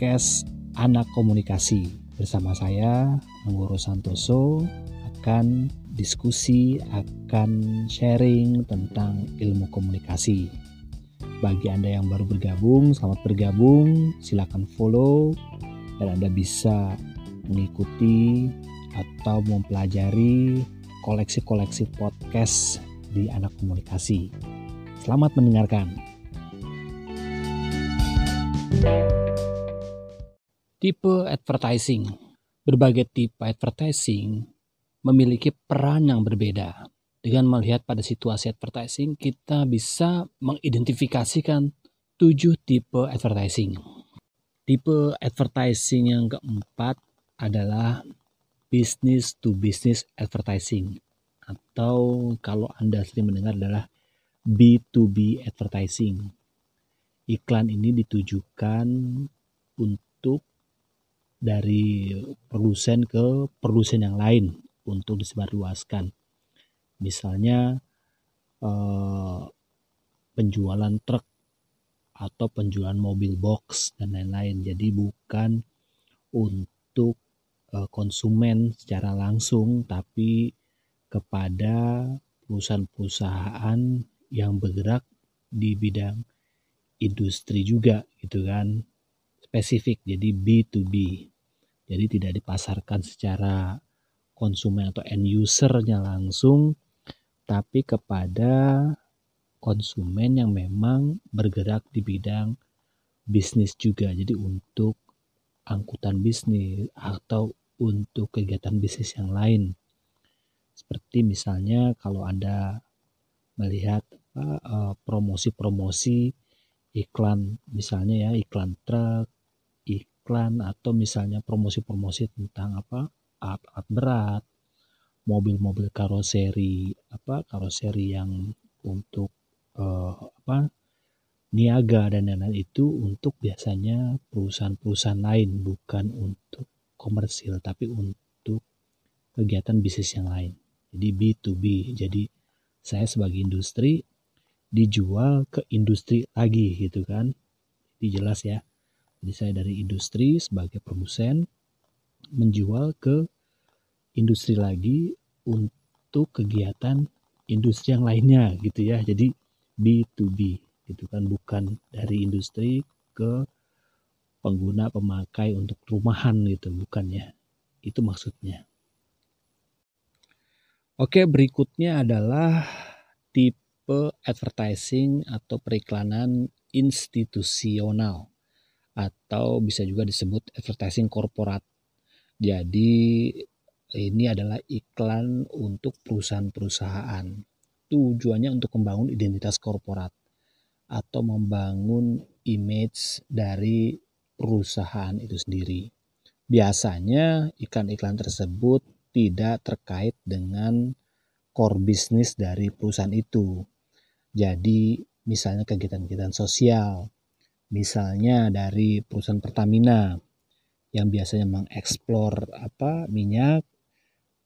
Podcast Anak Komunikasi. Bersama saya, Anggoro Santoso, akan diskusi, akan sharing tentang ilmu komunikasi. Bagi Anda yang baru bergabung, selamat bergabung. Silakan follow dan Anda bisa mengikuti atau mempelajari koleksi-koleksi podcast di Anak Komunikasi. Selamat mendengarkan. Tipe advertising. Berbagai tipe advertising memiliki peran yang berbeda. Dengan melihat pada situasi advertising, kita bisa mengidentifikasikan tujuh tipe advertising. Tipe advertising yang keempat adalah business to business advertising atau kalau Anda sering mendengar adalah B2B advertising iklan ini ditujukan untuk dari produsen ke produsen yang lain untuk disebarluaskan. Misalnya eh, penjualan truk atau penjualan mobil box dan lain-lain. Jadi bukan untuk eh, konsumen secara langsung tapi kepada perusahaan-perusahaan yang bergerak di bidang industri juga gitu kan spesifik jadi B2B jadi tidak dipasarkan secara konsumen atau end usernya langsung tapi kepada konsumen yang memang bergerak di bidang bisnis juga. Jadi untuk angkutan bisnis atau untuk kegiatan bisnis yang lain. Seperti misalnya kalau Anda melihat eh, promosi-promosi iklan misalnya ya iklan truk iklan atau misalnya promosi-promosi tentang apa alat-alat berat mobil-mobil karoseri apa karoseri yang untuk uh, apa niaga dan lain-lain itu untuk biasanya perusahaan-perusahaan lain bukan untuk komersil tapi untuk kegiatan bisnis yang lain jadi B2B jadi saya sebagai industri dijual ke industri lagi gitu kan. Jadi jelas ya. Jadi saya dari industri sebagai produsen menjual ke industri lagi untuk kegiatan industri yang lainnya gitu ya. Jadi B2B gitu kan bukan dari industri ke pengguna pemakai untuk rumahan gitu bukan ya. Itu maksudnya. Oke, berikutnya adalah tipe tipe advertising atau periklanan institusional atau bisa juga disebut advertising korporat. Jadi ini adalah iklan untuk perusahaan-perusahaan. Tujuannya untuk membangun identitas korporat atau membangun image dari perusahaan itu sendiri. Biasanya iklan-iklan tersebut tidak terkait dengan core bisnis dari perusahaan itu. Jadi misalnya kegiatan-kegiatan sosial, misalnya dari perusahaan Pertamina yang biasanya mengeksplor apa minyak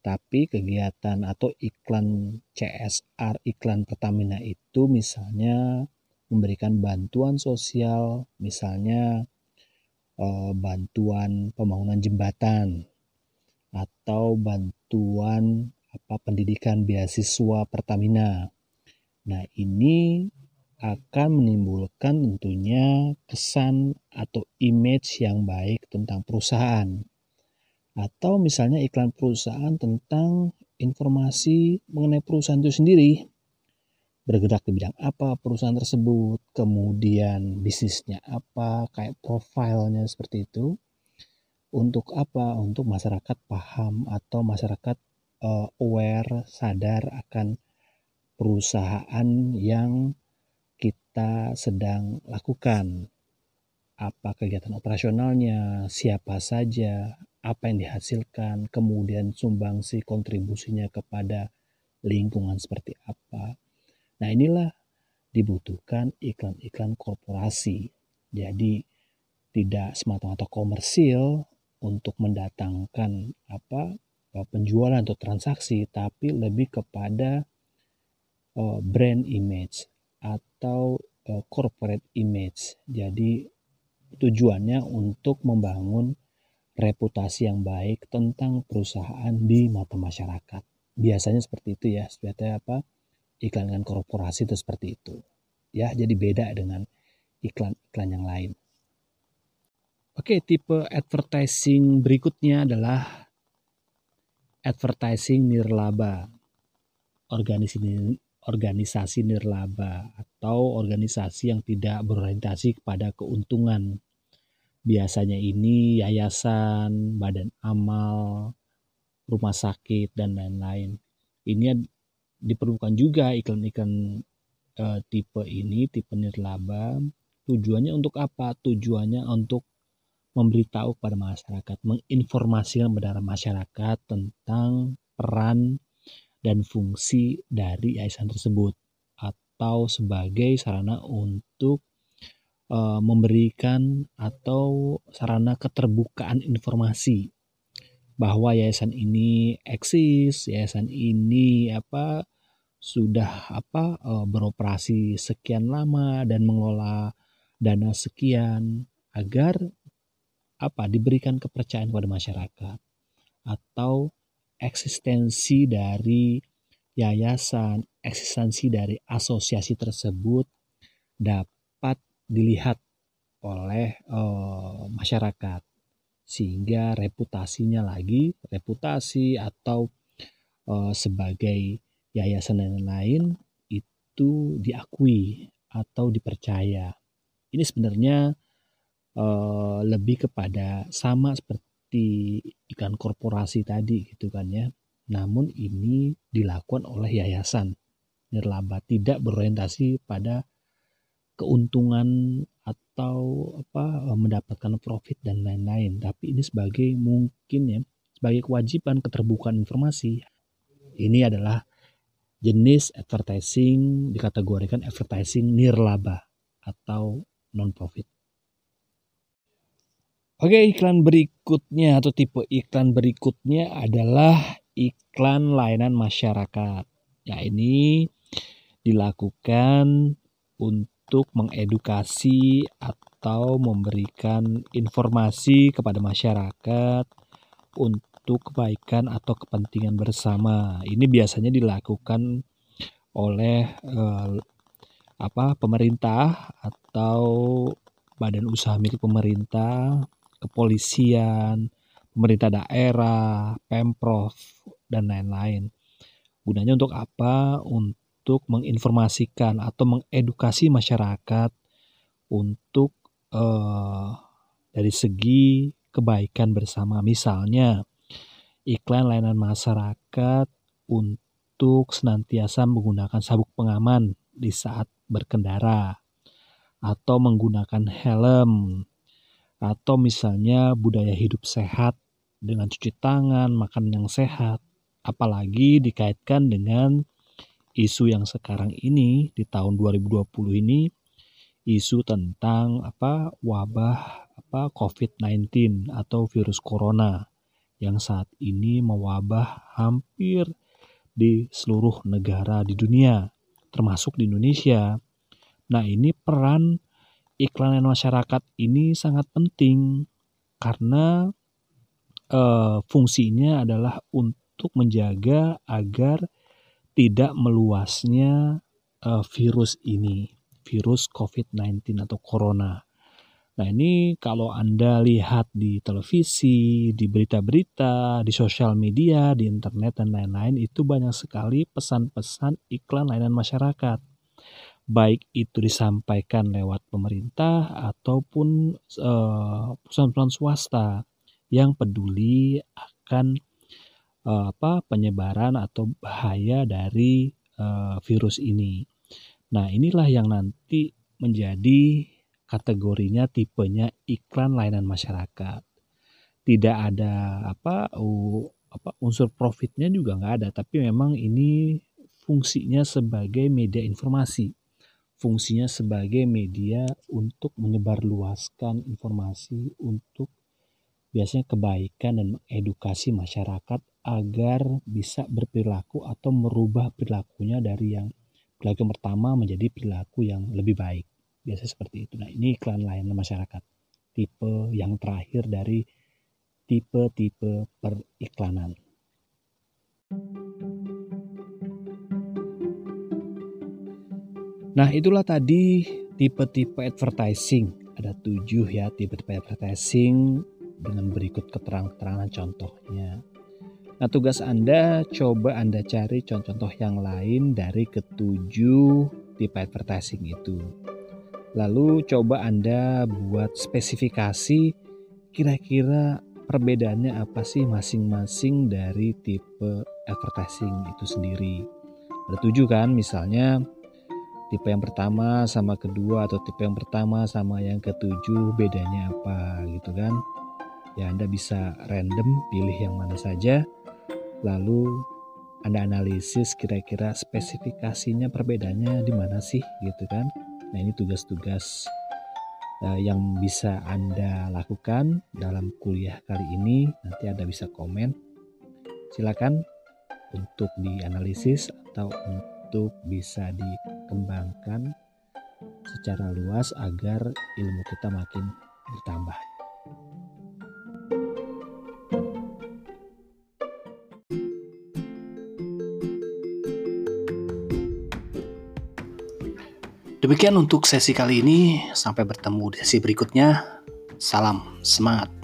tapi kegiatan atau iklan CSR iklan Pertamina itu misalnya memberikan bantuan sosial misalnya eh, bantuan pembangunan jembatan atau bantuan apa pendidikan beasiswa Pertamina. Nah, ini akan menimbulkan tentunya kesan atau image yang baik tentang perusahaan. Atau misalnya iklan perusahaan tentang informasi mengenai perusahaan itu sendiri. Bergerak di bidang apa perusahaan tersebut, kemudian bisnisnya apa, kayak profilnya seperti itu. Untuk apa? Untuk masyarakat paham atau masyarakat uh, aware, sadar akan perusahaan yang kita sedang lakukan. Apa kegiatan operasionalnya, siapa saja, apa yang dihasilkan, kemudian sumbangsi kontribusinya kepada lingkungan seperti apa. Nah, inilah dibutuhkan iklan-iklan korporasi. Jadi tidak semata-mata komersil untuk mendatangkan apa penjualan atau transaksi, tapi lebih kepada uh, brand image atau uh, corporate image. Jadi tujuannya untuk membangun reputasi yang baik tentang perusahaan di mata masyarakat. Biasanya seperti itu ya, seperti apa? Iklan-iklan korporasi itu seperti itu. Ya, jadi beda dengan iklan-iklan yang lain. Oke, tipe advertising berikutnya adalah advertising nirlaba. Organisasi organisasi nirlaba atau organisasi yang tidak berorientasi kepada keuntungan. Biasanya ini yayasan, badan amal, rumah sakit, dan lain-lain. Ini diperlukan juga iklan-iklan e, tipe ini, tipe nirlaba. Tujuannya untuk apa? Tujuannya untuk memberitahu kepada masyarakat, menginformasikan kepada masyarakat tentang peran dan fungsi dari yayasan tersebut atau sebagai sarana untuk uh, memberikan atau sarana keterbukaan informasi bahwa yayasan ini eksis, yayasan ini apa sudah apa uh, beroperasi sekian lama dan mengelola dana sekian agar apa diberikan kepercayaan kepada masyarakat atau eksistensi dari yayasan, eksistensi dari asosiasi tersebut dapat dilihat oleh uh, masyarakat sehingga reputasinya lagi reputasi atau uh, sebagai yayasan dan lain itu diakui atau dipercaya. Ini sebenarnya uh, lebih kepada sama seperti seperti iklan korporasi tadi gitu kan ya. Namun ini dilakukan oleh yayasan. Nirlaba tidak berorientasi pada keuntungan atau apa mendapatkan profit dan lain-lain. Tapi ini sebagai mungkin ya sebagai kewajiban keterbukaan informasi. Ini adalah jenis advertising dikategorikan advertising nirlaba atau non profit Oke, iklan berikutnya atau tipe iklan berikutnya adalah iklan layanan masyarakat. Ya, ini dilakukan untuk mengedukasi atau memberikan informasi kepada masyarakat untuk kebaikan atau kepentingan bersama. Ini biasanya dilakukan oleh eh, apa pemerintah atau badan usaha milik pemerintah kepolisian, pemerintah daerah, pemprov, dan lain-lain. Gunanya untuk apa? Untuk menginformasikan atau mengedukasi masyarakat untuk eh, dari segi kebaikan bersama. Misalnya, iklan layanan masyarakat untuk senantiasa menggunakan sabuk pengaman di saat berkendara atau menggunakan helm atau misalnya budaya hidup sehat dengan cuci tangan, makan yang sehat, apalagi dikaitkan dengan isu yang sekarang ini di tahun 2020 ini isu tentang apa wabah apa COVID-19 atau virus corona yang saat ini mewabah hampir di seluruh negara di dunia termasuk di Indonesia. Nah, ini peran iklan masyarakat ini sangat penting karena e, fungsinya adalah untuk menjaga agar tidak meluasnya e, virus ini, virus COVID-19 atau corona. Nah, ini kalau Anda lihat di televisi, di berita-berita, di sosial media, di internet dan lain-lain itu banyak sekali pesan-pesan iklan layanan masyarakat baik itu disampaikan lewat pemerintah ataupun uh, perusahaan-perusahaan swasta yang peduli akan uh, apa penyebaran atau bahaya dari uh, virus ini. Nah, inilah yang nanti menjadi kategorinya tipenya iklan layanan masyarakat. Tidak ada apa uh, apa unsur profitnya juga nggak ada, tapi memang ini fungsinya sebagai media informasi fungsinya sebagai media untuk menyebarluaskan informasi untuk biasanya kebaikan dan mengedukasi masyarakat agar bisa berperilaku atau merubah perilakunya dari yang perilaku yang pertama menjadi perilaku yang lebih baik. Biasanya seperti itu. Nah, ini iklan layanan masyarakat. tipe yang terakhir dari tipe-tipe periklanan. Nah, itulah tadi tipe-tipe advertising. Ada tujuh ya tipe-tipe advertising dengan berikut keterangan-keterangan contohnya. Nah, tugas Anda coba Anda cari contoh-contoh yang lain dari ketujuh tipe advertising itu. Lalu coba Anda buat spesifikasi kira-kira perbedaannya apa sih masing-masing dari tipe advertising itu sendiri. Ada tujuh kan, misalnya tipe yang pertama sama kedua atau tipe yang pertama sama yang ketujuh bedanya apa gitu kan? Ya Anda bisa random pilih yang mana saja lalu Anda analisis kira-kira spesifikasinya perbedaannya di mana sih gitu kan? Nah ini tugas-tugas uh, yang bisa Anda lakukan dalam kuliah kali ini. Nanti Anda bisa komen. Silakan untuk dianalisis atau untuk bisa dikembangkan secara luas agar ilmu kita makin bertambah. Demikian untuk sesi kali ini. Sampai bertemu di sesi berikutnya. Salam semangat.